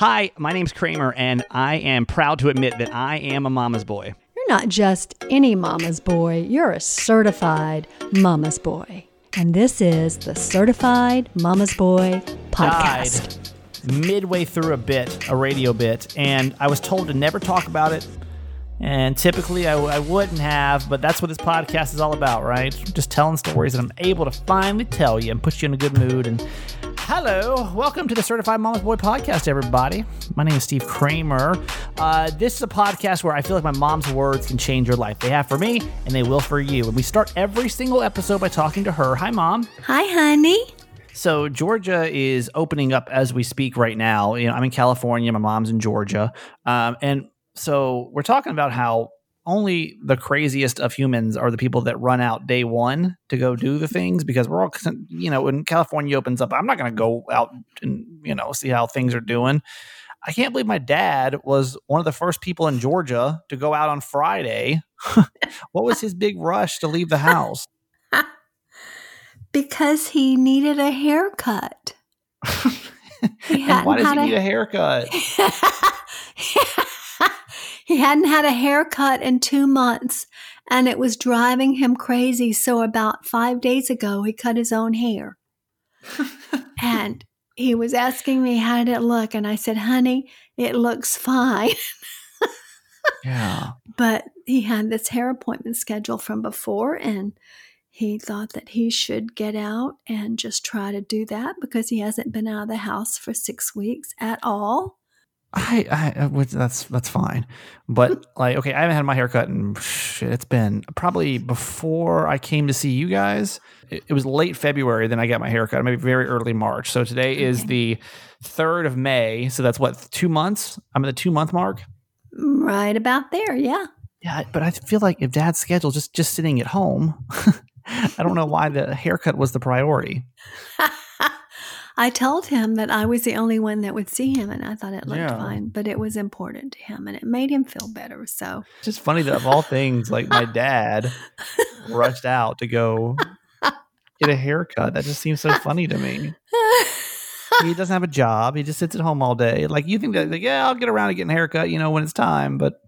Hi, my name's Kramer, and I am proud to admit that I am a mama's boy. You're not just any mama's boy, you're a certified mama's boy. And this is the Certified Mama's Boy podcast. Died midway through a bit, a radio bit, and I was told to never talk about it. And typically I, I wouldn't have, but that's what this podcast is all about, right? Just telling stories that I'm able to finally tell you and put you in a good mood. And hello, welcome to the Certified Mama's Boy podcast, everybody. My name is Steve Kramer. Uh, this is a podcast where I feel like my mom's words can change your life. They have for me, and they will for you. And we start every single episode by talking to her. Hi, mom. Hi, honey. So Georgia is opening up as we speak right now. You know, I'm in California. My mom's in Georgia, um, and so we're talking about how only the craziest of humans are the people that run out day one to go do the things because we're all you know when california opens up i'm not going to go out and you know see how things are doing. I can't believe my dad was one of the first people in georgia to go out on friday. What was his big rush to leave the house? Because he needed a haircut. And why does he need a, a haircut he hadn't had a haircut in two months and it was driving him crazy. So, about five days ago, he cut his own hair. and he was asking me, How did it look? And I said, Honey, it looks fine. yeah. But he had this hair appointment scheduled from before and he thought that he should get out and just try to do that because he hasn't been out of the house for six weeks at all. I, I, uh, that's that's fine, but like, okay, I haven't had my haircut and shit. It's been probably before I came to see you guys. It, it was late February, then I got my haircut. Maybe very early March. So today okay. is the third of May. So that's what two months. I'm at the two month mark. Right about there, yeah. Yeah, but I feel like if Dad's schedule just just sitting at home, I don't know why the haircut was the priority. I told him that I was the only one that would see him, and I thought it looked yeah. fine, but it was important to him, and it made him feel better. So, it's just funny that of all things, like my dad rushed out to go get a haircut. That just seems so funny to me. he doesn't have a job. He just sits at home all day. Like you think that, like, yeah, I'll get around to getting a haircut, you know, when it's time, but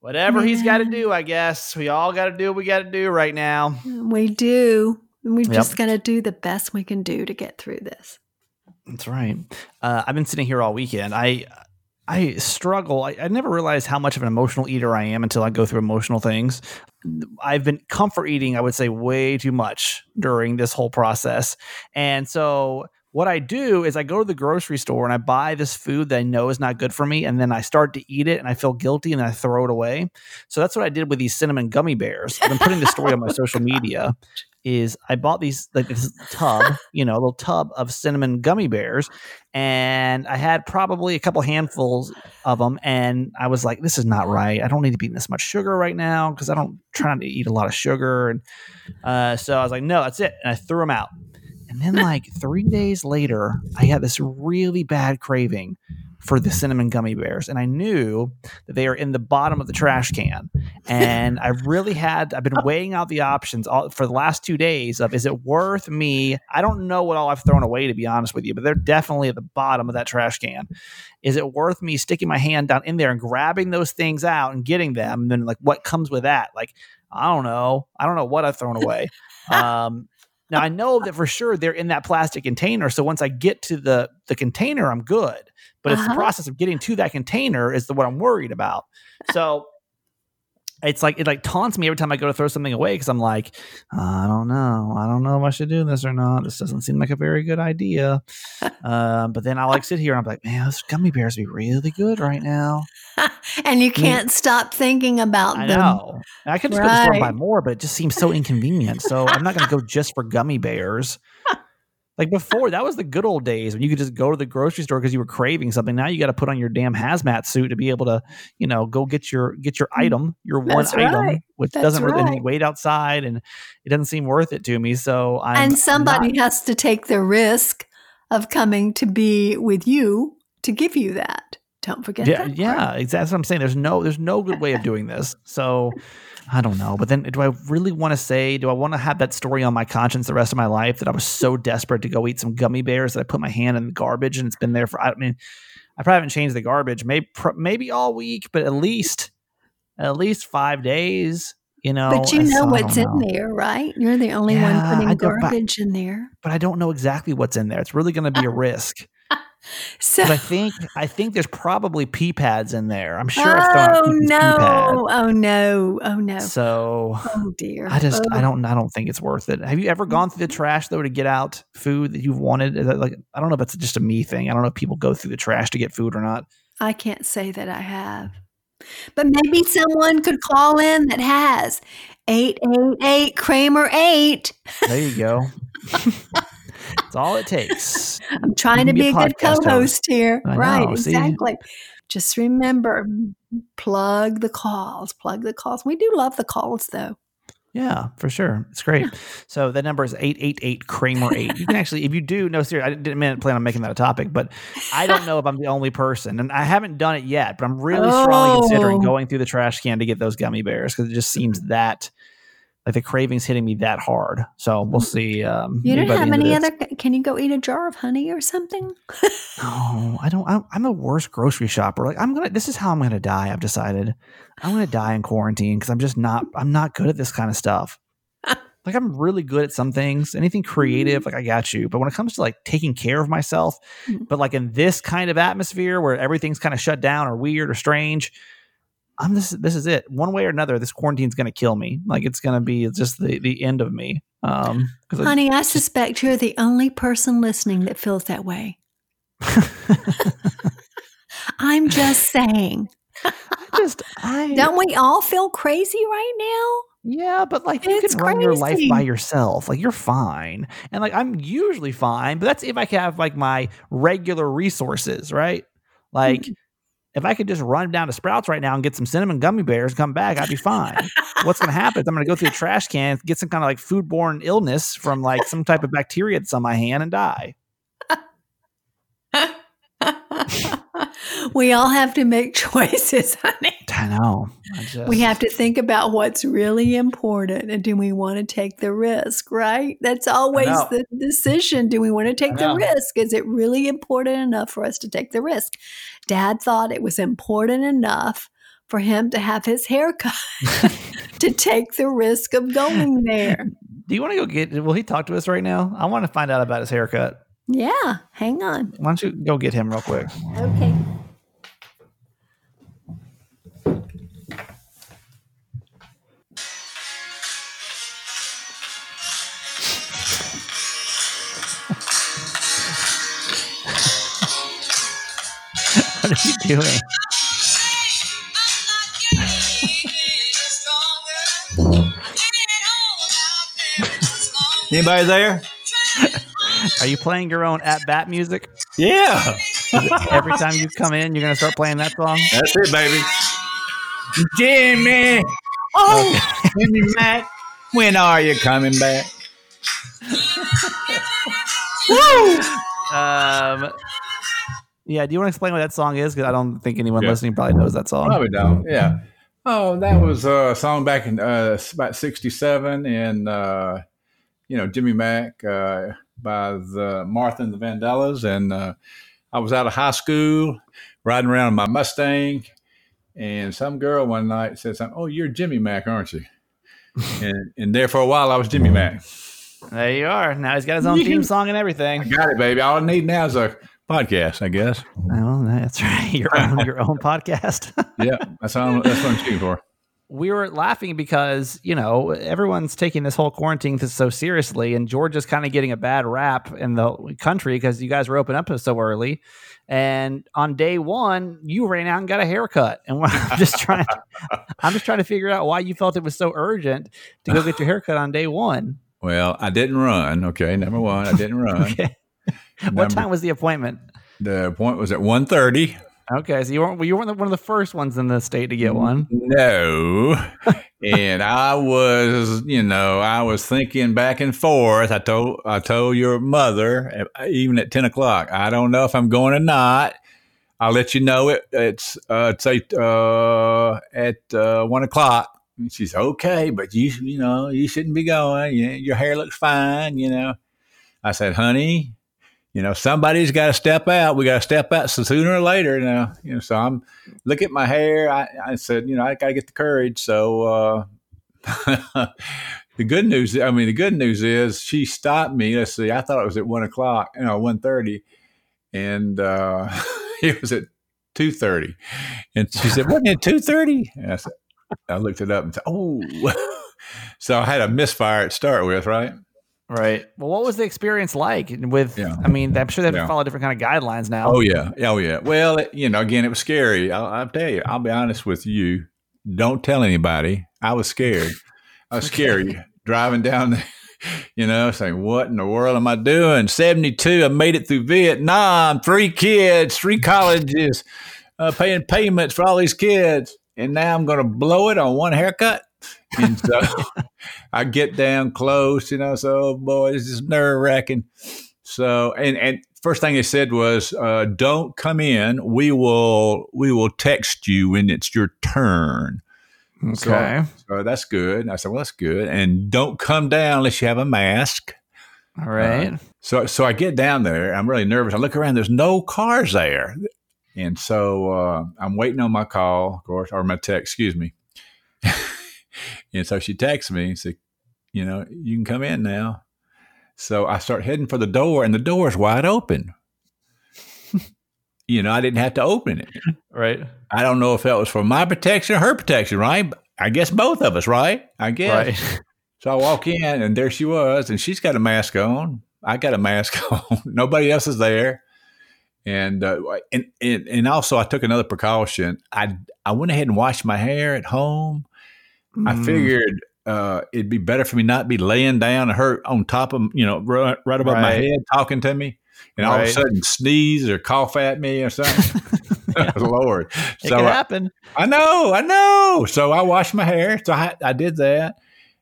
whatever yeah. he's got to do, I guess. We all got to do what we got to do right now. We do. And we've yep. just got to do the best we can do to get through this. That's right. Uh, I've been sitting here all weekend. I I struggle. I, I, never realized how much of an emotional eater I am until I go through emotional things. I've been comfort eating, I would say, way too much during this whole process. And so what I do is I go to the grocery store and I buy this food that I know is not good for me, and then I start to eat it and I feel guilty and I throw it away. So that's what I did with these cinnamon gummy bears. I've been putting the story on my social media. Is I bought these like this tub, you know, a little tub of cinnamon gummy bears, and I had probably a couple handfuls of them, and I was like, "This is not right. I don't need to be eating this much sugar right now because I don't try not to eat a lot of sugar." And uh, so I was like, "No, that's it," and I threw them out. And then, like three days later, I had this really bad craving for the cinnamon gummy bears. And I knew that they are in the bottom of the trash can. And I really had, I've been weighing out the options all, for the last two days of is it worth me? I don't know what all I've thrown away, to be honest with you, but they're definitely at the bottom of that trash can. Is it worth me sticking my hand down in there and grabbing those things out and getting them? And then, like, what comes with that? Like, I don't know. I don't know what I've thrown away. Um, now I know that for sure they're in that plastic container. So once I get to the the container, I'm good. But uh-huh. it's the uh-huh. process of getting to that container is the what I'm worried about. So it's like it like taunts me every time I go to throw something away because I'm like, I don't know, I don't know if I should do this or not. This doesn't seem like a very good idea. uh, but then I like sit here and I'm like, man, those gummy bears be really good right now. and you can't I mean, stop thinking about I them. know. I could just right. go to the store and buy more, but it just seems so inconvenient. So I'm not going to go just for gummy bears. Like before, that was the good old days when you could just go to the grocery store because you were craving something. Now you got to put on your damn hazmat suit to be able to, you know, go get your get your mm, item, your one right. item, which That's doesn't really wait outside, and it doesn't seem worth it to me. So I'm and somebody not, has to take the risk of coming to be with you to give you that Don't forget Yeah, that. yeah, exactly. That's what I'm saying. There's no, there's no good way of doing this. So I don't know. But then, do I really want to say? Do I want to have that story on my conscience the rest of my life that I was so desperate to go eat some gummy bears that I put my hand in the garbage and it's been there for? I mean, I probably haven't changed the garbage. Maybe, maybe all week, but at least, at least five days. You know, But you know so what's in there, right? You're the only Yeah, one putting don't- but- garbage in there. But I don't know exactly what's in there. It's really going to be a uh, risk. So But I think I think there's probably pee pads in there. I'm sure Oh people's pee pads. no. Oh no. Oh no. So Oh dear. I just I Oh. don't I don't think it's worth it. Have you ever gone through the mm-hmm. trash though to get out food that you've wanted? That like I don't know if it's just a me thing. I don't know if people go through the trash to get food or not. I can't say that I have. But maybe someone could call in that has 888 Kramer 8. There you go. That's all it takes. I'm trying to be a good host. co-host here. I right, know, see? exactly. Just remember plug the calls, plug the calls. We do love the calls though. Yeah, for sure. It's great. So the number is 888 Kramer 8. You can actually, if you do, no, seriously, I didn't mean- plan on making that a topic, but I don't know if I'm the only person. And I haven't done it yet, but I'm really strongly considering Oh. going through the trash can to get those gummy bears because it just seems that, like the craving's hitting me that hard. So we'll see. Um, You don't have any other can you go eat a jar of honey or something? No, I don't. I'm, I'm a worse grocery shopper. Like I'm gonna. This is how I'm gonna die. I've decided. I'm gonna die in quarantine because I'm just not. I'm not good at this kind of stuff. like I'm really good at some things. Anything creative, like I got you. But when it comes to like taking care of myself, Mm. but like in this kind of atmosphere where everything's kind of shut down or weird or strange, I'm this. This is it. One way or another, this quarantine's gonna kill me. Like it's gonna be just the the end of me. Um, 'cause I- Honey, I suspect you're the only person listening that feels that way. I'm just saying. just I Don't we all feel crazy right now? Yeah, but like you It's can run your life by yourself. Like you're fine. And like I'm usually fine, but that's if I can have like my regular resources, right? Like Mm-hmm. If I could just run down to Sprouts right now and get some cinnamon gummy bears, and come back, I'd be fine. What's gonna happen is I'm gonna go through a trash can, get some kind of like foodborne illness from like some type of bacteria that's on my hand and die. we all have to make choices, honey. I know. I just, We have to think about what's really important and do we want to take the risk, right? That's always the decision. Do we want to take the risk? Is it really important enough for us to take the risk? Dad thought it was important enough for him to have his hair cut to take the risk of going there. Do you want to go get will he talk to us right now? I want to find out about his haircut. Yeah, hang on. Why don't you go get him real quick? Okay. What are doing? Anybody there? Are you playing your own at bat music? Yeah, Every time you come in, you're gonna start playing that song. that's it, baby. Jimmy, oh, Jimmy Mac, when are you coming back? Um, yeah. Do you want to explain what that song is? Because I don't think anyone Yeah. listening probably knows that song. Probably don't. Yeah. Oh, that was a song back in uh, about '67, and uh, you know Jimmy Mac uh, by the Martha and the Vandellas, and uh, I was out of high school riding around in my Mustang, and some girl one night said something. Oh, you're Jimmy Mac, aren't you? and and there for a while, I was Jimmy Mac. There you are. Now he's got his own theme song and everything. Got it, baby. All I need now is a podcast, I guess. Oh, that's right. Your own your own podcast. Yeah, that's all. I'm, that's what I'm shooting for. we were laughing because you know everyone's taking this whole quarantine so seriously, and Georgia's kind of getting a bad rap in the country because you guys were open up so early. And on day one, you ran out and got a haircut, and I'm just trying. I'm just trying to figure out why you felt it was so urgent to go get your haircut on day one. Well, I didn't run. Okay, number one, I didn't run. Okay. What time was the appointment? The appointment was at 1.30. Okay, so you weren't you weren't one of the first ones in the state to get one. No. and I was, you know, I was thinking back and forth. I told I told your mother, uh, even at 10 o'clock, I don't know if I'm going or not. I'll let you know it. It's uh, say uh, at uh, one o'clock. And she's okay, but you you know you shouldn't be going. You, your hair looks fine. You know. I said, honey, you know somebody's got to step out. We got to step out so sooner or later. Now, you know. So I'm look at my hair. I, I said, you know, I got to get the courage. So. Uh, the good news, I mean, the good news is she stopped me. Let's see, I thought it was at one o'clock, you know, one thirty, and uh, it was at two thirty. And she said, "Wasn't it two thirty? I said, I looked it up and said, "Oh." so I had a misfire to start with, right? Right. Well, what was the experience like with? Yeah. I mean, I'm sure they have yeah. to follow different kind of guidelines now. Oh yeah, oh yeah. Well, it, you know, again, it was scary. I'll, I'll, tell you. I'll be honest with you. Don't tell anybody. I was scared. I was okay. scared driving down the, you know, saying, what in the world am I doing? 72, I made it through Vietnam, three kids, three colleges, uh, paying payments for all these kids. And now I'm going to blow it on one haircut. And so I get down close, you know, so, oh boy, this is nerve wracking. So, and, and first thing they said was, uh, don't come in. We will, we will text you when it's your turn. Okay. So, so, that's good. And I said, well, that's good. And don't come down unless you have a mask. All right. Uh, so, so I get down there. I'm really nervous. I look around. There's no cars there, and so uh, I'm waiting on my call, of course, or my text. Excuse me. And so she texts me and said, "You know, you can come in now." So I start heading for the door, and the door is wide open. you know, I didn't have to open it. Right. I don't know if that was for my protection or her protection, right? I guess both of us, right? I guess. Right. So I walk in and there she was, and she's got a mask on. I got a mask on. Nobody else is there. And, uh, and and and also I took another precaution. I I went ahead and washed my hair at home. Mm. I figured uh, it'd be better for me not be laying down and her on top of you know right, right above right. my head talking to me, and right. all of a sudden sneeze or cough at me or something. Lord. It so can happen. I, I, know, I know. So I washed my hair. So I, I did that.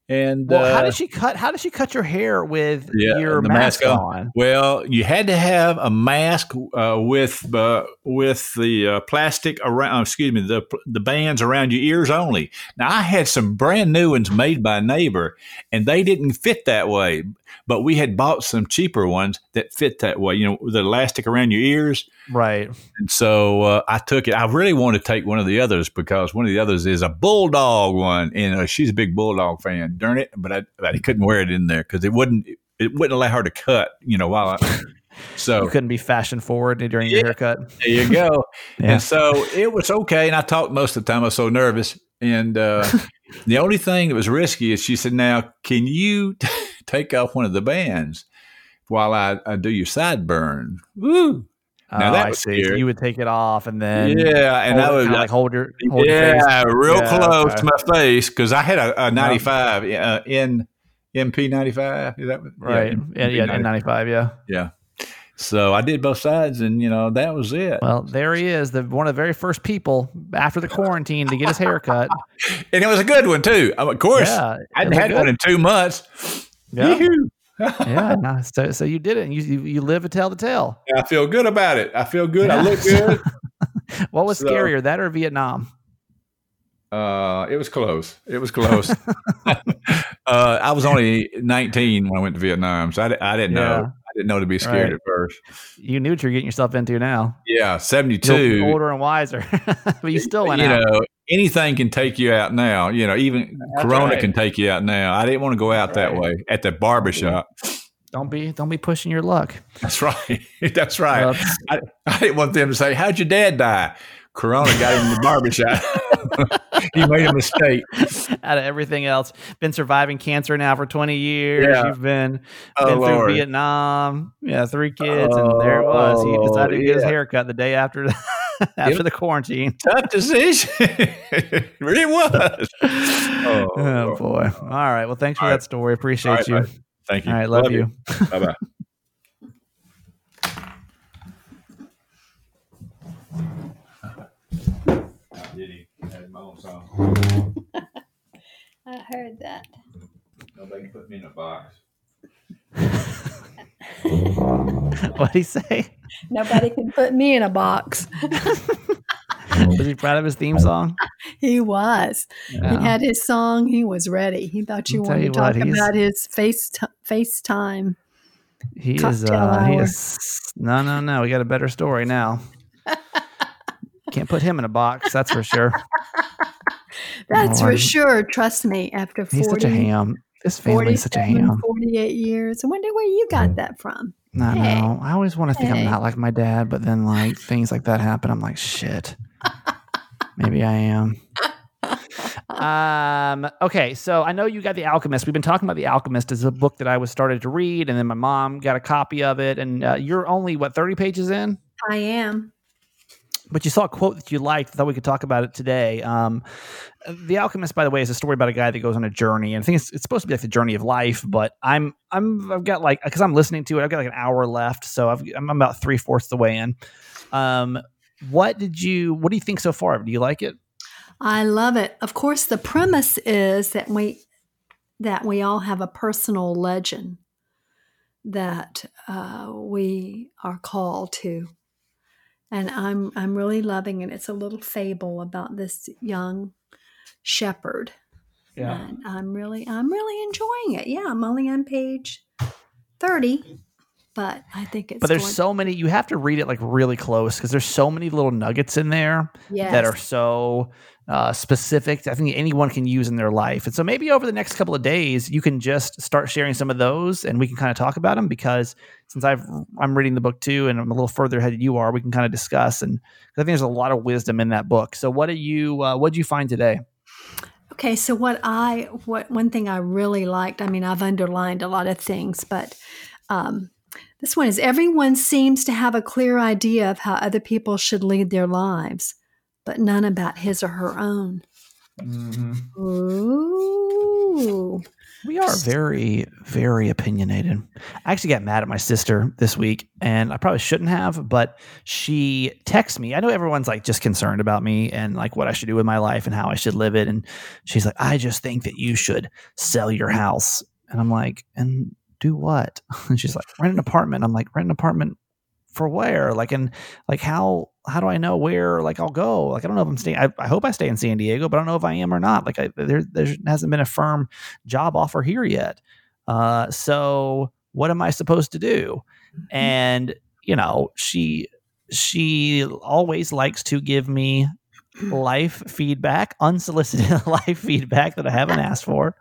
And well, uh, how did she cut? How did she cut your hair with yeah, your mask, mask on? Well, you had to have a mask uh, with uh, with the uh, plastic around. Excuse me, the the bands around your ears only. Now I had some brand new ones made by a neighbor, and they didn't fit that way. But we had bought some cheaper ones that fit that way. You know, the elastic around your ears. Right. And so uh, I took it. I really wanted to take one of the others because one of the others is a bulldog one, and uh, she's a big bulldog fan. Darn it! But I, I couldn't wear it in there because it wouldn't it wouldn't allow her to cut. You know, while I. So you couldn't be fashion forward during yeah, your haircut. There you go. yeah. And so it was okay. And I talked most of the time. I was so nervous. And uh, the only thing that was risky is she said, "Now, can you t- take off one of the bands while I, I do your sideburn?" Woo! Now oh, that I see. So you would take it off and then yeah, and I would like hold your hold yeah, your real yeah, close okay. to my face because I had a, a ninety five uh, in MP ninety five. Is that right? Yeah, yeah, N ninety five. Yeah, yeah. So I did both sides, and you know that was it. Well, there he is, the one of the very first people after the quarantine to get his hair cut, and it was a good one too. of course, yeah, I hadn't had good. one in two months. Yeah yeah, no, so, so you did it. And you, you, you live to tell the tale. I feel good about it. I feel good. Yeah. I look good. what was so, scarier, that or Vietnam? Uh, it was close. It was close. uh, I was only 19 when I went to Vietnam, so I, I didn't yeah. know. I didn't know to be scared right. at first. You knew what you're getting yourself into now. Yeah, 72. older and wiser, but you still went out. you out. know, anything can take you out now. You know, even That's Corona right. can take you out now. I didn't want to go out That's that right. way at the barbershop. Don't be don't be pushing your luck. That's right. That's right. I, I, didn't want them to say, "How'd your dad die?" Corona got him in the barbershop. he made a mistake. Out of everything else, been surviving cancer now for twenty years. Yeah. You've been oh, been Lord. through Vietnam. Yeah, three kids, oh, and there it oh, was. He decided to get his haircut the day after. after the quarantine. Tough decision. it really was. Oh, oh, boy. All right. Well, thanks for All that story. Appreciate right, you. Thank you. All right. Love, love you. you. bye bye. I heard that. Nobody can put me in a box. What'd he say? Nobody can put me in a box. was he proud of his theme song? He was. Yeah. He had his song. He was ready. He thought you I'll wanted you to talk what, he's- about his face t- FaceTime. He is. Cocktail Uh, he is. No, no, no. We got a better story now. Can't put him in a box. That's for sure. That's for sure. Trust me. After 40, He's such a ham. This family's such a ham. 48 years. I wonder where you got that from. I Hey. know. I always want to think I'm not like my dad, but then like things like that happen. I'm like, shit. Maybe I am. Um. Okay. So I know you got The Alchemist. We've been talking about The Alchemist as a book that I was started to read, and then my mom got a copy of it. And uh, you're only what 30 pages in, I am. But you saw a quote that you liked. Thought we could talk about it today. Um, The Alchemist, by the way, is a story about a guy that goes on a journey, and I think it's, it's supposed to be like the journey of life. But I'm I'm I've got like because I'm listening to it, I've got like an hour left, so I've, I'm about three fourths the way in. Um, what did you? What do you think so far? Do you like it? I love it. Of course, the premise is that we that we all have a personal legend that uh, we are called to, and I'm I'm really loving it. It's a little fable about this young shepherd, Yeah. and I'm really I'm really enjoying it. Yeah, I'm only on page thirty, but I think it's But there's going- so many. You have to read it like really close because there's so many little nuggets in there yes. that are so uh, specific. I think anyone can use in their life. And so maybe over the next couple of days, you can just start sharing some of those, and we can kind of talk about them. Because since I've I'm reading the book too, and I'm a little further ahead than you are, we can kind of discuss. And I think there's a lot of wisdom in that book. So what do you uh, what did you find today? Okay, so what I what one thing I really liked, I mean, I've underlined a lot of things, but um, this one is everyone seems to have a clear idea of how other people should lead their lives, but none about his or her own. Mm-hmm. Ooh, We are very, very opinionated. I actually got mad at my sister this week, and I probably shouldn't have, but she texts me. I know everyone's like just concerned about me and like what I should do with my life and how I should live it. And she's like, I just think that you should sell your house. And I'm like, and do what? And she's like, rent an apartment. I'm like, rent an apartment for where? Like, and like, how, how do I know where, like, I'll go? Like, I don't know if I'm staying, I, I hope I stay in San Diego, but I don't know if I am or not. Like, I, there, there hasn't been a firm job offer here yet. Uh, so what am I supposed to do? And, you know, she, she always likes to give me life feedback, unsolicited life feedback that I haven't asked for.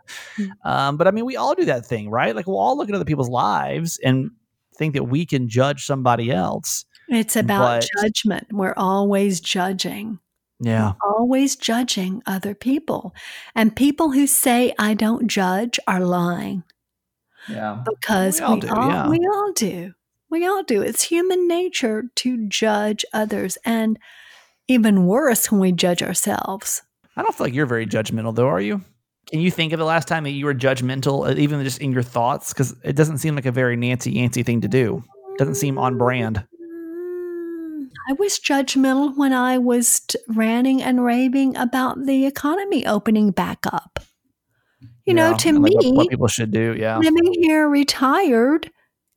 Um, but I mean, we all do that thing, right? Like we'll all look at other people's lives and think that we can judge somebody else. it's about But- judgment. We're always judging. Yeah. always judging other people. And people who say, I don't judge, are lying Yeah. because We we all all, do, yeah. we all do. We all do. It's human nature to judge others. And even worse when we judge ourselves. I don't feel like you're very judgmental, though, are you? Can you think of the last time that you were judgmental, uh, even just in your thoughts? Because it doesn't seem like a very Nancy Yancey thing to do. It Doesn't seem on brand. Mm, I was judgmental when I was t- ranting and raving about the economy opening back up. You know, to like, me, what, what people should do. Yeah. living here retired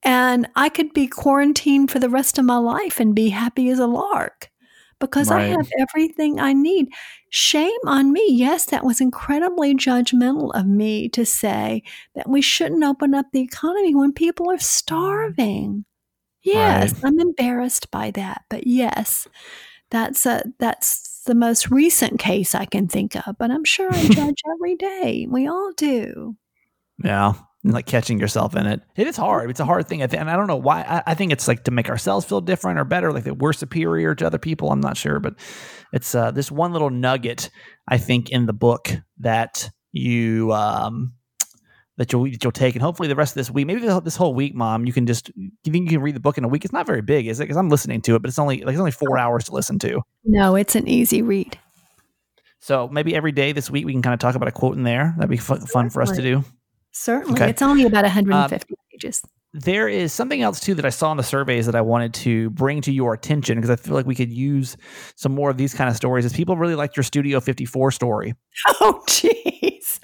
and I could be quarantined for the rest of my life and be happy as a lark because I have everything I need. Shame on me. Yes, that was incredibly judgmental of me to say that we shouldn't open up the economy when people are starving. Yes, Right. I'm embarrassed by that, but yes, that's a that's the most recent case I can think of, but I'm sure I judge every day. We all do. Yeah. Like catching yourself in it. It is hard. It's a hard thing. I think, and I don't know why. I, I think it's like to make ourselves feel different or better, like that we're superior to other people. I'm not sure, but it's uh, this one little nugget I think in the book that you um that you'll that you'll take, and hopefully the rest of this week, maybe this whole week, Mom, you can just you think you can read the book in a week. It's not very big, is it? Because I'm listening to it, but it's only like it's only four hours to listen to. No, it's an easy read. So maybe every day this week we can kind of talk about a quote in there. That'd be fun, fun for us to do. Certainly. Okay. It's only about 150 um, pages. there is something else too that I saw in the surveys that I wanted to bring to your attention because I feel like we could use some more of these kind of stories. Is people really liked your Studio 54 story Oh, jeez.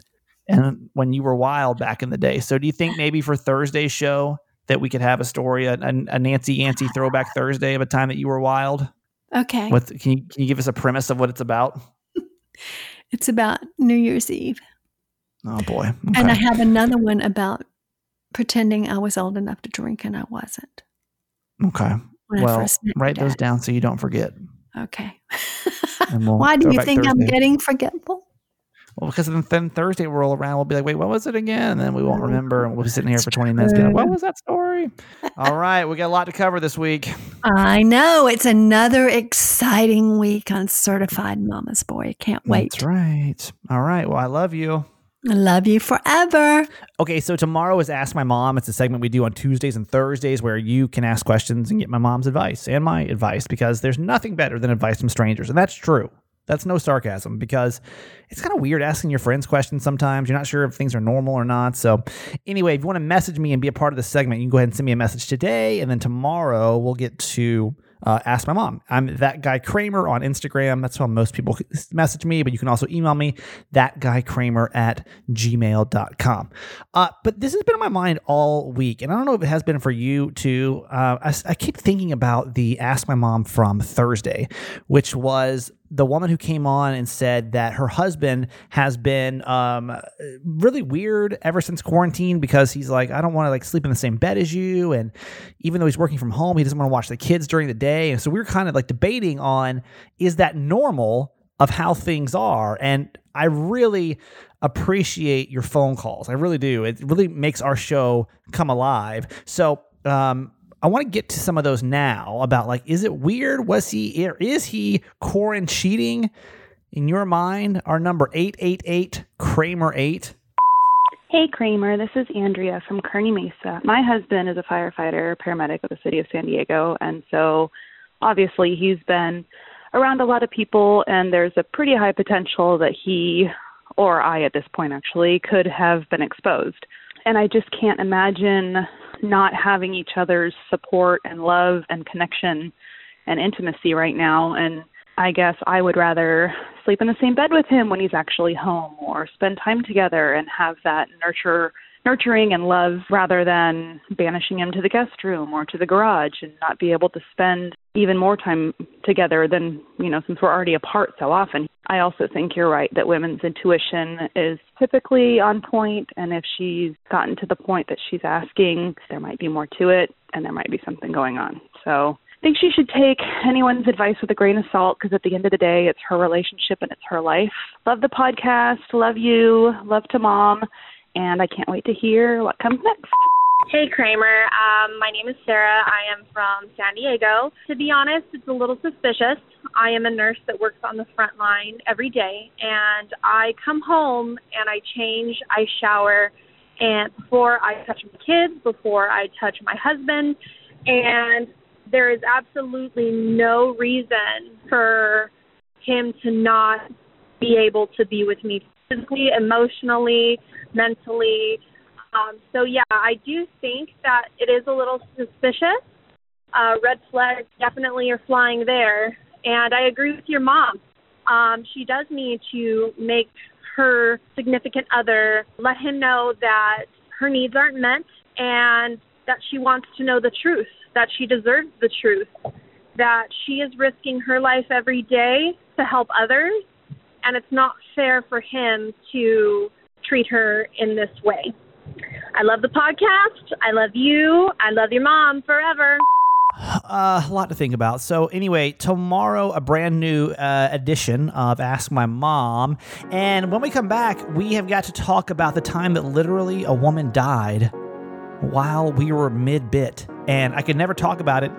and when you were wild back in the day. So do you think maybe for Thursday's show that we could have a story, a, a Nancy Yancey throwback Thursday of a time that you were wild? Okay. What can you can you give us a premise of what it's about? It's about New Year's Eve. Oh boy. Okay. And I have another one about pretending I was old enough to drink and I wasn't. okay. When Well, first met my write those down so you don't forget. Okay. We'll Why do you think I'm getting forgetful? Well, because then, then Thursday will roll around, we'll be like, wait, what was it again? And then we won't Oh, remember, and we'll be sitting here for 20 minutes going, what was that story? All right, we got a lot to cover this week. I know. It's another exciting week on Certified Mama's Boy. Can't wait. That's right. All right, well, I love you. I love you forever. Okay, so tomorrow is Ask My Mom. It's a segment we do on Tuesdays and Thursdays where you can ask questions and get my mom's advice and my advice because there's nothing better than advice from strangers. And that's true. That's no sarcasm because it's kind of weird asking your friends questions sometimes. You're not sure if things are normal or not. So, anyway, if you want to message me and be a part of the segment, you can go ahead and send me a message today. And then tomorrow we'll get to uh, Ask My Mom. I'm that guy Kramer on Instagram. That's how most people message me, but you can also email me, that guy Kramer at gmail.com. Uh, but this has been on my mind all week, and I don't know if it has been for you too. Uh, I, I keep thinking about the Ask My Mom from Thursday, which was the woman who came on and said that her husband has been um, really weird ever since quarantine because he's like, I don't want to like sleep in the same bed as you, and even though he's working from home, he doesn't want to watch the kids during the day, and so we were kind of like debating on is that normal of how things are, and I really appreciate your phone calls. I really do. It really makes our show come alive. So, um, I want to get to some of those now about like, is it weird? Was he, or is he Corin cheating in your mind? Our number 888 Kramer 8. Hey Kramer, this is Andrea from Kearney Mesa. My husband is a firefighter, paramedic with the city of San Diego, and so obviously he's been around a lot of people, and there's a pretty high potential that he, or I at this point actually, could have been exposed. And I just can't imagine not having each other's support and love and connection and intimacy right now. And I guess I would rather sleep in the same bed with him when he's actually home or spend time together and have that nurture nurturing and love rather than banishing him to the guest room or to the garage and not be able to spend even more time together than, you know, since we're already apart so often. I also think you're right that women's intuition is typically on point and if she's gotten to the point that she's asking, there might be more to it and there might be something going on. So I think she should take anyone's advice with a grain of salt because at the end of the day, it's her relationship and it's her life. Love the podcast. Love you. Love to mom. And I can't wait to hear what comes next. Hey Kramer, um, my name is Sarah. I am from San Diego. To be honest, it's a little suspicious. I am a nurse that works on the front line every day, and I come home and I change, I shower, and before I touch my kids, before I touch my husband, and there is absolutely no reason for him to not be able to be with me physically, emotionally, mentally. Um, so yeah, I do think that it is a little suspicious. Uh, red flags definitely are flying there, and I agree with your mom. Um, she does need to make her significant other let him know that her needs aren't met and that she wants to know the truth, that she deserves the truth, that she is risking her life every day to help others, and it's not fair for him to treat her in this way. I love the podcast. I love you. I love your mom forever. Uh, a lot to think about. So, anyway, tomorrow, a brand new uh, edition of Ask My Mom. And when we come back, we have got to talk about the time that literally a woman died while we were mid bit. And I could never talk about it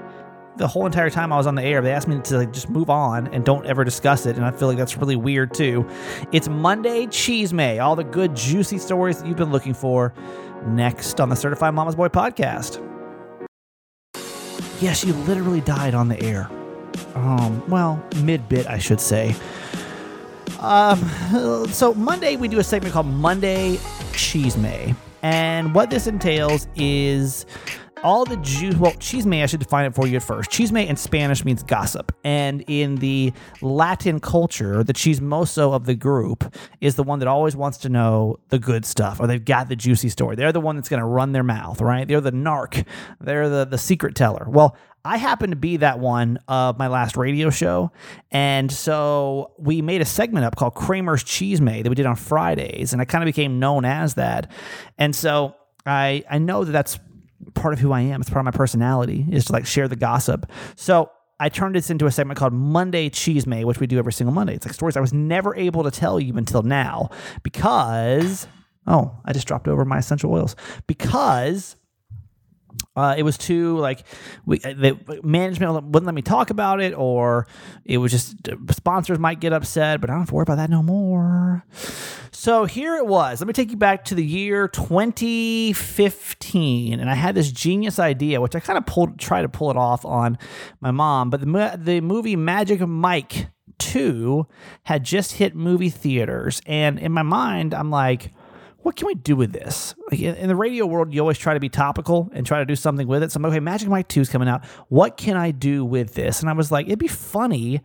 the whole entire time I was on the air. They asked me to like, just move on and don't ever discuss it. And I feel like that's really weird too. It's Monday Chisme, all the good, juicy stories that you've been looking for next on the Certified Mama's Boy podcast. Yeah, she literally died on the air. Um, well, mid bit, I should say. Um, so Monday we do a segment called Monday Chisme, and what this entails is all the Jews, well, chisme, I should define it for you at first. Chisme in Spanish means gossip. And in the Latin culture, the chismoso of the group is the one that always wants to know the good stuff or they've got the juicy story. They're the one that's going to run their mouth, right? They're the narc. They're the, the secret teller. Well, I happen to be that one of my last radio show. And so we made a segment up called Kramer's Chisme that we did on Fridays. And I kind of became known as that. And so I, I know that that's part of who I am. It's part of my personality is to like share the gossip. So I turned this into a segment called Monday Chisme, which we do every single Monday. It's like stories I was never able to tell you until now because, oh, I just dropped over my essential oils because uh, it was too like we uh, the management wouldn't let me talk about it, or it was just uh, sponsors might get upset. But I don't have to worry about that no more. So here it was. Let me take you back to the year 2015, and I had this genius idea, which I kind of pulled, try to pull it off on my mom. But the the movie Magic Mike 2 had just hit movie theaters, and in my mind, I'm like what can we do with this? Like in the radio world, you always try to be topical and try to do something with it. So I'm like, okay, Magic Mike 2 is coming out. What can I do with this? And I was like, it'd be funny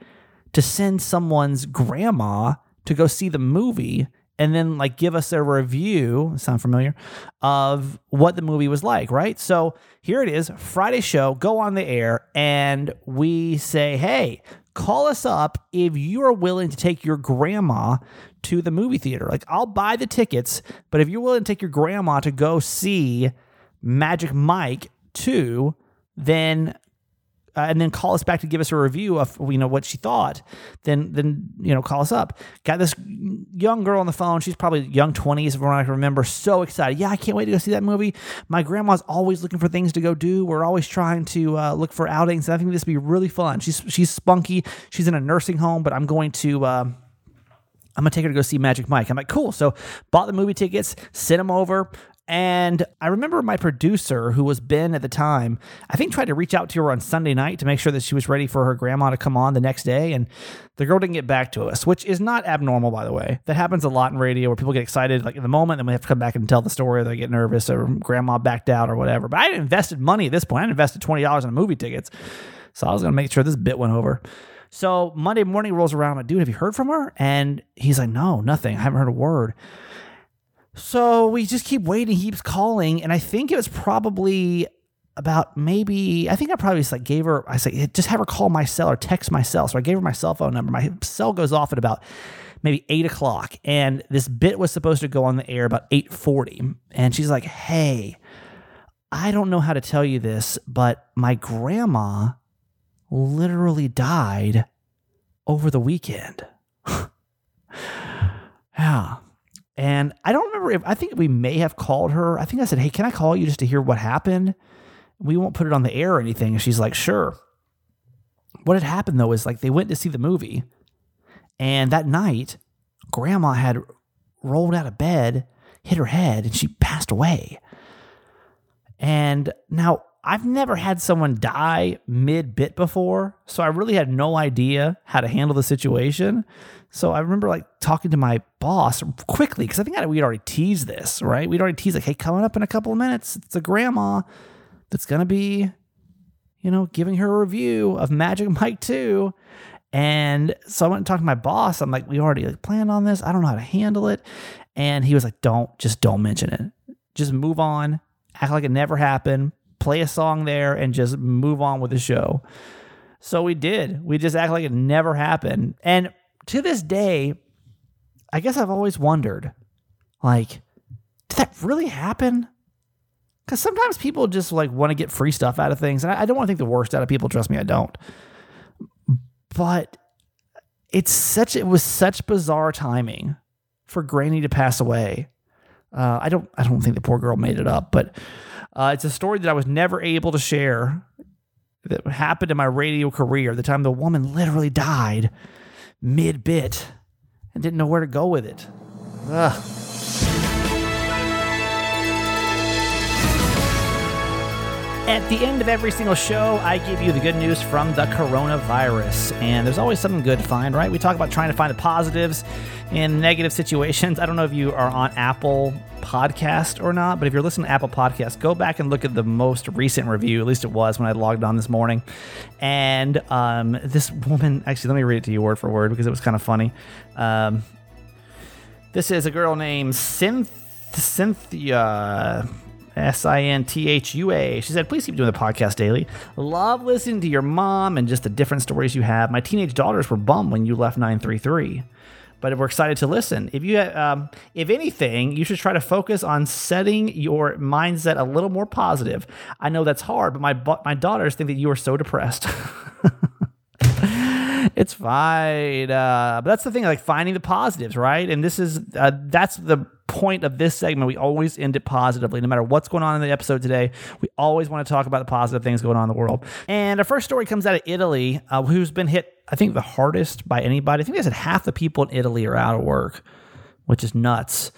to send someone's grandma to go see the movie and then like give us a review, sound familiar, of what the movie was like, right? So here it is, Friday show, go on the air, and we say, hey, call us up if you are willing to take your grandma to the movie theater. Like, I'll buy the tickets, but if you're willing to take your grandma to go see Magic Mike 2, then uh, and then call us back to give us a review of you know what she thought, then then you know call us up. Got this young girl on the phone. She's probably young twenties, if I can remember. So excited! Yeah, I can't wait to go see that movie. My grandma's always looking for things to go do. We're always trying to uh, look for outings. and I think this would be really fun. She's she's spunky. She's in a nursing home, but I'm going to. Uh, I'm gonna take her to go see Magic Mike. I'm like, cool. So bought the movie tickets, sent them over. And I remember my producer, who was Ben at the time, I think tried to reach out to her on Sunday night to make sure that she was ready for her grandma to come on the next day. And the girl didn't get back to us, which is not abnormal, by the way. That happens a lot in radio where people get excited like in the moment, then we have to come back and tell the story, or they get nervous, or grandma backed out, or whatever. But I had invested money at this point. I invested $20 in movie tickets. So I was going to make sure this bit went over. So Monday morning rolls around. I'm like, dude, have you heard from her? And he's like, no, nothing. I haven't heard a word. So we just keep waiting. He keeps calling, and I think it was probably about maybe I think I probably just like gave her. I said just have her call my cell or text my cell. So I gave her my cell phone number. My cell goes off at about maybe eight o'clock, and this bit was supposed to go on the air about eight forty. And she's like, "Hey, I don't know how to tell you this, but my grandma literally died over the weekend." yeah. And I don't remember if I think we may have called her. I think I said, Hey, can I call you just to hear what happened? We won't put it on the air or anything. And she's like, Sure. What had happened though is like they went to see the movie. And that night, grandma had rolled out of bed, hit her head, and she passed away. And now I've never had someone die mid bit before, so I really had no idea how to handle the situation. So I remember like talking to my boss quickly because I think we'd already teased this, right? We'd already teased like, hey, coming up in a couple of minutes, it's a grandma that's gonna be, you know, giving her a review of Magic Mike 2. And so I went and talked to my boss. I'm like, we already like planned on this. I don't know how to handle it. And he was like, don't, just don't mention it. Just move on, act like it never happened play a song there and just move on with the show. So we did. We just act like it never happened. And to this day, I guess I've always wondered like, did that really happen? Because sometimes people just like want to get free stuff out of things. And I, don't want to think the worst out of people. Trust me, I don't. But it's such, it was such bizarre timing for Granny to pass away. Uh, I don't, I don't think the poor girl made it up, but uh, it's a story that I was never able to share that happened in my radio career. The time the woman literally died mid bit and didn't know where to go with it. Ugh. At the end of every single show, I give you the good news from the coronavirus. And there's always something good to find, right? We talk about trying to find the positives in negative situations. I don't know if you are on Apple Podcast or not, but if you're listening to Apple Podcast, go back and look at the most recent review. At least it was when I logged on this morning. And um, this woman, actually, let me read it to you word for word because it was kind of funny. Um, this is a girl named Cynth- Cynthia. S I N T H U A. She said, please keep doing the podcast daily. Love listening to your mom and just the different stories you have. My teenage daughters were bummed when you left 933 but we're excited to listen. If you, um, if anything, you should try to focus on setting your mindset a little more positive. I know that's hard, but my my daughters think that you are so depressed. it's fine, uh, but that's the thing, like finding the positives, right? And this is uh, that's the point of this segment. We always end it positively. No matter what's going on in the episode today, we always want to talk about the positive things going on in the world. And our first story comes out of Italy, uh, who's been hit, I think, the hardest by anybody. I think they said half the people in Italy are out of work which is nuts.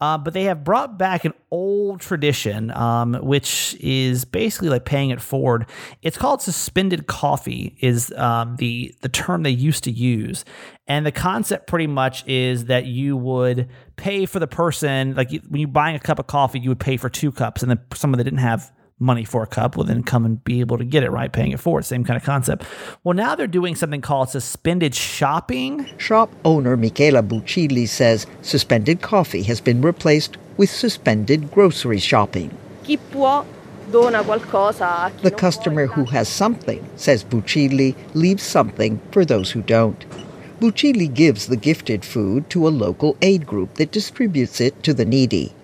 Uh, but they have brought back an old tradition, um, which is basically like paying it forward. It's called suspended coffee, is um, the the term they used to use, and the concept pretty much is that you would pay for the person, like when you're buying a cup of coffee, you would pay for two cups, and then someone that didn't have money for a cup will then come and be able to get it, right? Paying it forward, same kind of concept. Well, now they're doing something called suspended shopping. Shop owner Michela Buccilli says suspended coffee has been replaced with suspended grocery shopping. Chi può dona qualcosa. The customer who has something, says Buccilli, leaves something for those who don't. Buccilli gives the gifted food to a local aid group that distributes it to the needy.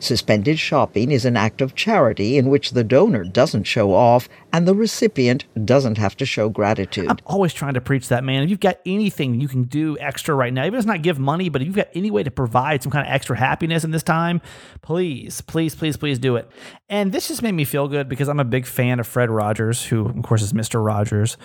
Suspended shopping is an act of charity in which the donor doesn't show off and the recipient doesn't have to show gratitude. I'm always trying to preach that, man. If you've got anything you can do extra right now, even if it's not give money, but if you've got any way to provide some kind of extra happiness in this time, please, please, please, please do it. And this just made me feel good because I'm a big fan of Fred Rogers, who, of course, is Mr. Rogers.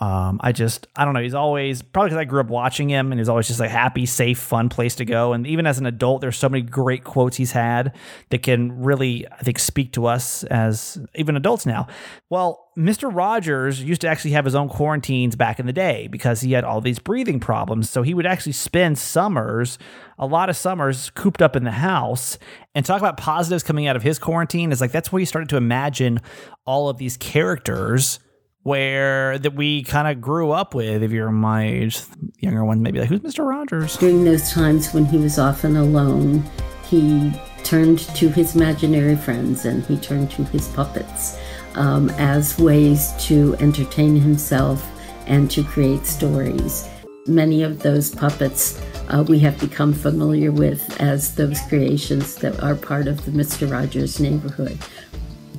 Um, I just, I don't know. He's always, probably because I grew up watching him and he's always just a happy, safe, fun place to go. And even as an adult, there's so many great quotes he's had that can really, I think, speak to us as even adults now. Well, Mr. Rogers used to actually have his own quarantines back in the day because he had all these breathing problems. So he would actually spend summers, a lot of summers, cooped up in the house. And talk about positives coming out of his quarantine is like that's where he started to imagine all of these characters where that we kind of grew up with. If you're my age, younger ones maybe like, who's Mr. Rogers? During those times when he was often alone, he turned to his imaginary friends and he turned to his puppets um, as ways to entertain himself and to create stories. Many of those puppets uh, we have become familiar with as those creations that are part of the Mr. Rogers neighborhood.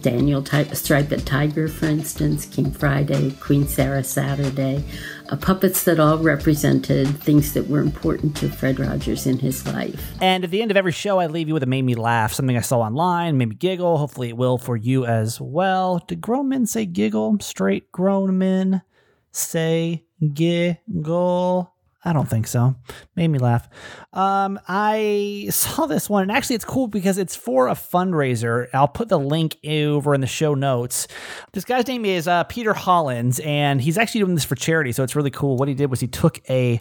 Daniel type, Striped Tiger, for instance, King Friday, Queen Sarah Saturday, uh, puppets that all represented things that were important to Fred Rogers in his life. And at the end of every show, I leave you with a made me laugh, something I saw online, made me giggle. Hopefully, it will for you as well. Did grown men say giggle? Straight grown men say giggle? I don't think so. Made me laugh. Um, I saw this one, and actually, it's cool because it's for a fundraiser. I'll put the link over in the show notes. This guy's name is uh, Peter Hollens, and he's actually doing this for charity. So it's really cool. What he did was he took a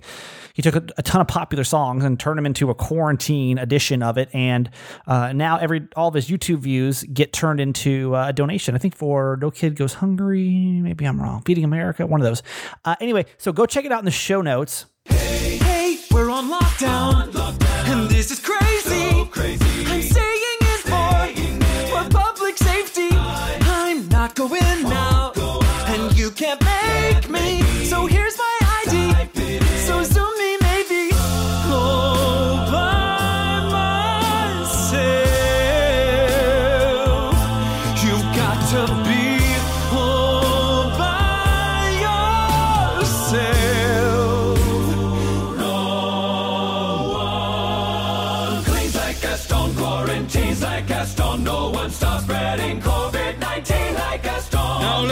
he took a, a ton of popular songs and turned them into a quarantine edition of it, and uh, now every all of his YouTube views get turned into uh, a donation. I think for No Kid Goes Hungry. Maybe I'm wrong. Feeding America, one of those. Uh, anyway, so go check it out in the show notes. And this is crazy.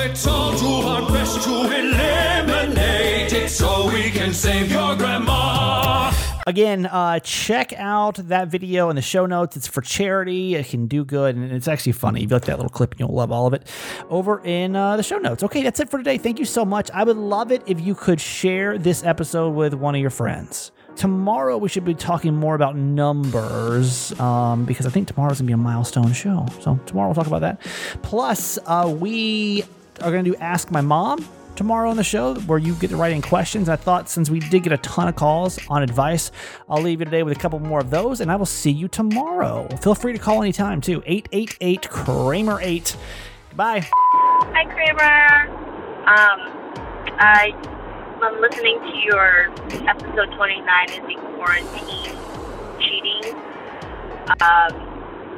Let's all do our to eliminate it so we can save your grandma Again, uh, check out that video in the show notes. It's for charity. It can do good, and it's actually funny. If you like that little clip, and you'll love all of it. Over in uh, the show notes. Okay, that's it for today. Thank you so much. I would love it if you could share this episode with one of your friends. Tomorrow we should be talking more about numbers um, because I think tomorrow's gonna be a milestone show. So tomorrow we'll talk about that. Plus, uh, we are gonna do Ask My Mom tomorrow on the show where you get to write in questions. I thought since we did get a ton of calls on advice, I'll leave you today with a couple more of those, and I will see you tomorrow. Feel free to call anytime too. 888 Kramer 8. Goodbye. Hi, Kramer. Um, I, I'm listening to your episode 29 is the quarantine cheating. Um,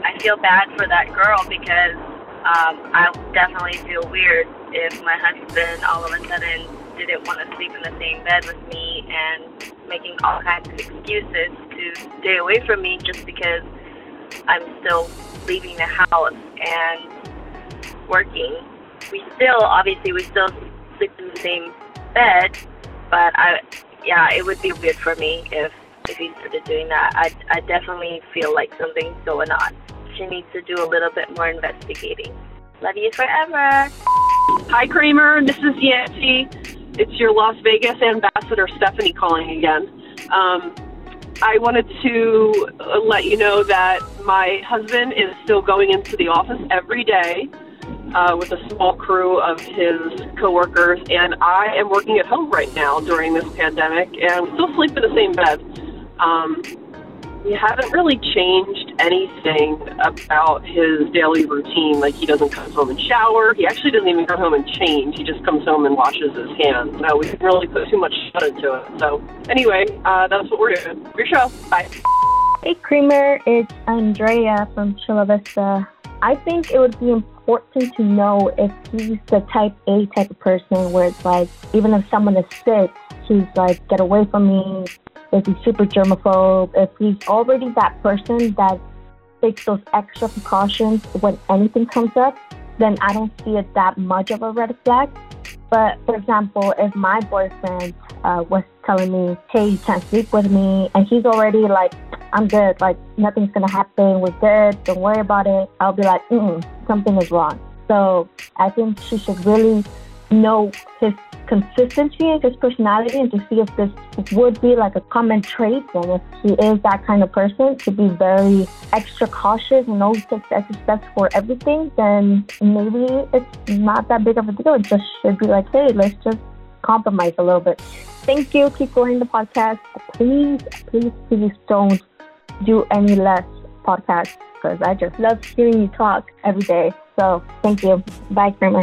I feel bad for that girl because um, I definitely feel weird if my husband all of a sudden didn't want to sleep in the same bed with me and making all kinds of excuses to stay away from me just because I'm still leaving the house and working. We still, obviously, we still sleep in the same bed, but I, yeah, it would be weird for me if if he started doing that. I I definitely feel like something's going on. She needs to do a little bit more investigating. Love you forever. Hi, Kramer. This is Yancy. It's your Las Vegas ambassador, Stephanie, calling again. Um, I wanted to uh, let you know that my husband is still going into the office every day uh, with a small crew of his coworkers, and I am working at home right now during this pandemic, and still sleep in the same bed. Um, we haven't really changed anything about his daily routine. Like he doesn't come home and shower. He actually doesn't even come home and change. He just comes home and washes his hands. No, we didn't really put too much thought into it. So anyway, uh, that's what we're doing. Your show. Bye. Hey, Kramer, it's Andrea from Chula Vista. I think it would be important to know if he's the type A type of person where it's like, even if someone is sick, he's like, get away from me. If he's super germaphobe, if he's already that person that takes those extra precautions when anything comes up, then I don't see it that much of a red flag. But for example, if my boyfriend uh, was telling me, hey, you can't sleep with me, and he's already like, I'm good, like nothing's gonna happen, we're good, don't worry about it, I'll be like, mm, something is wrong. So I think she should really know his consistency and his personality and to see if this would be like a common trait and if he is that kind of person to be very extra cautious and always takes extra steps for everything, then maybe it's not that big of a deal. It just should be like, hey, let's just compromise a little bit. Thank you. Keep going the podcast. Please, please, please don't do any less podcasts because I just love hearing you talk every day. So thank you. Bye, Kramer.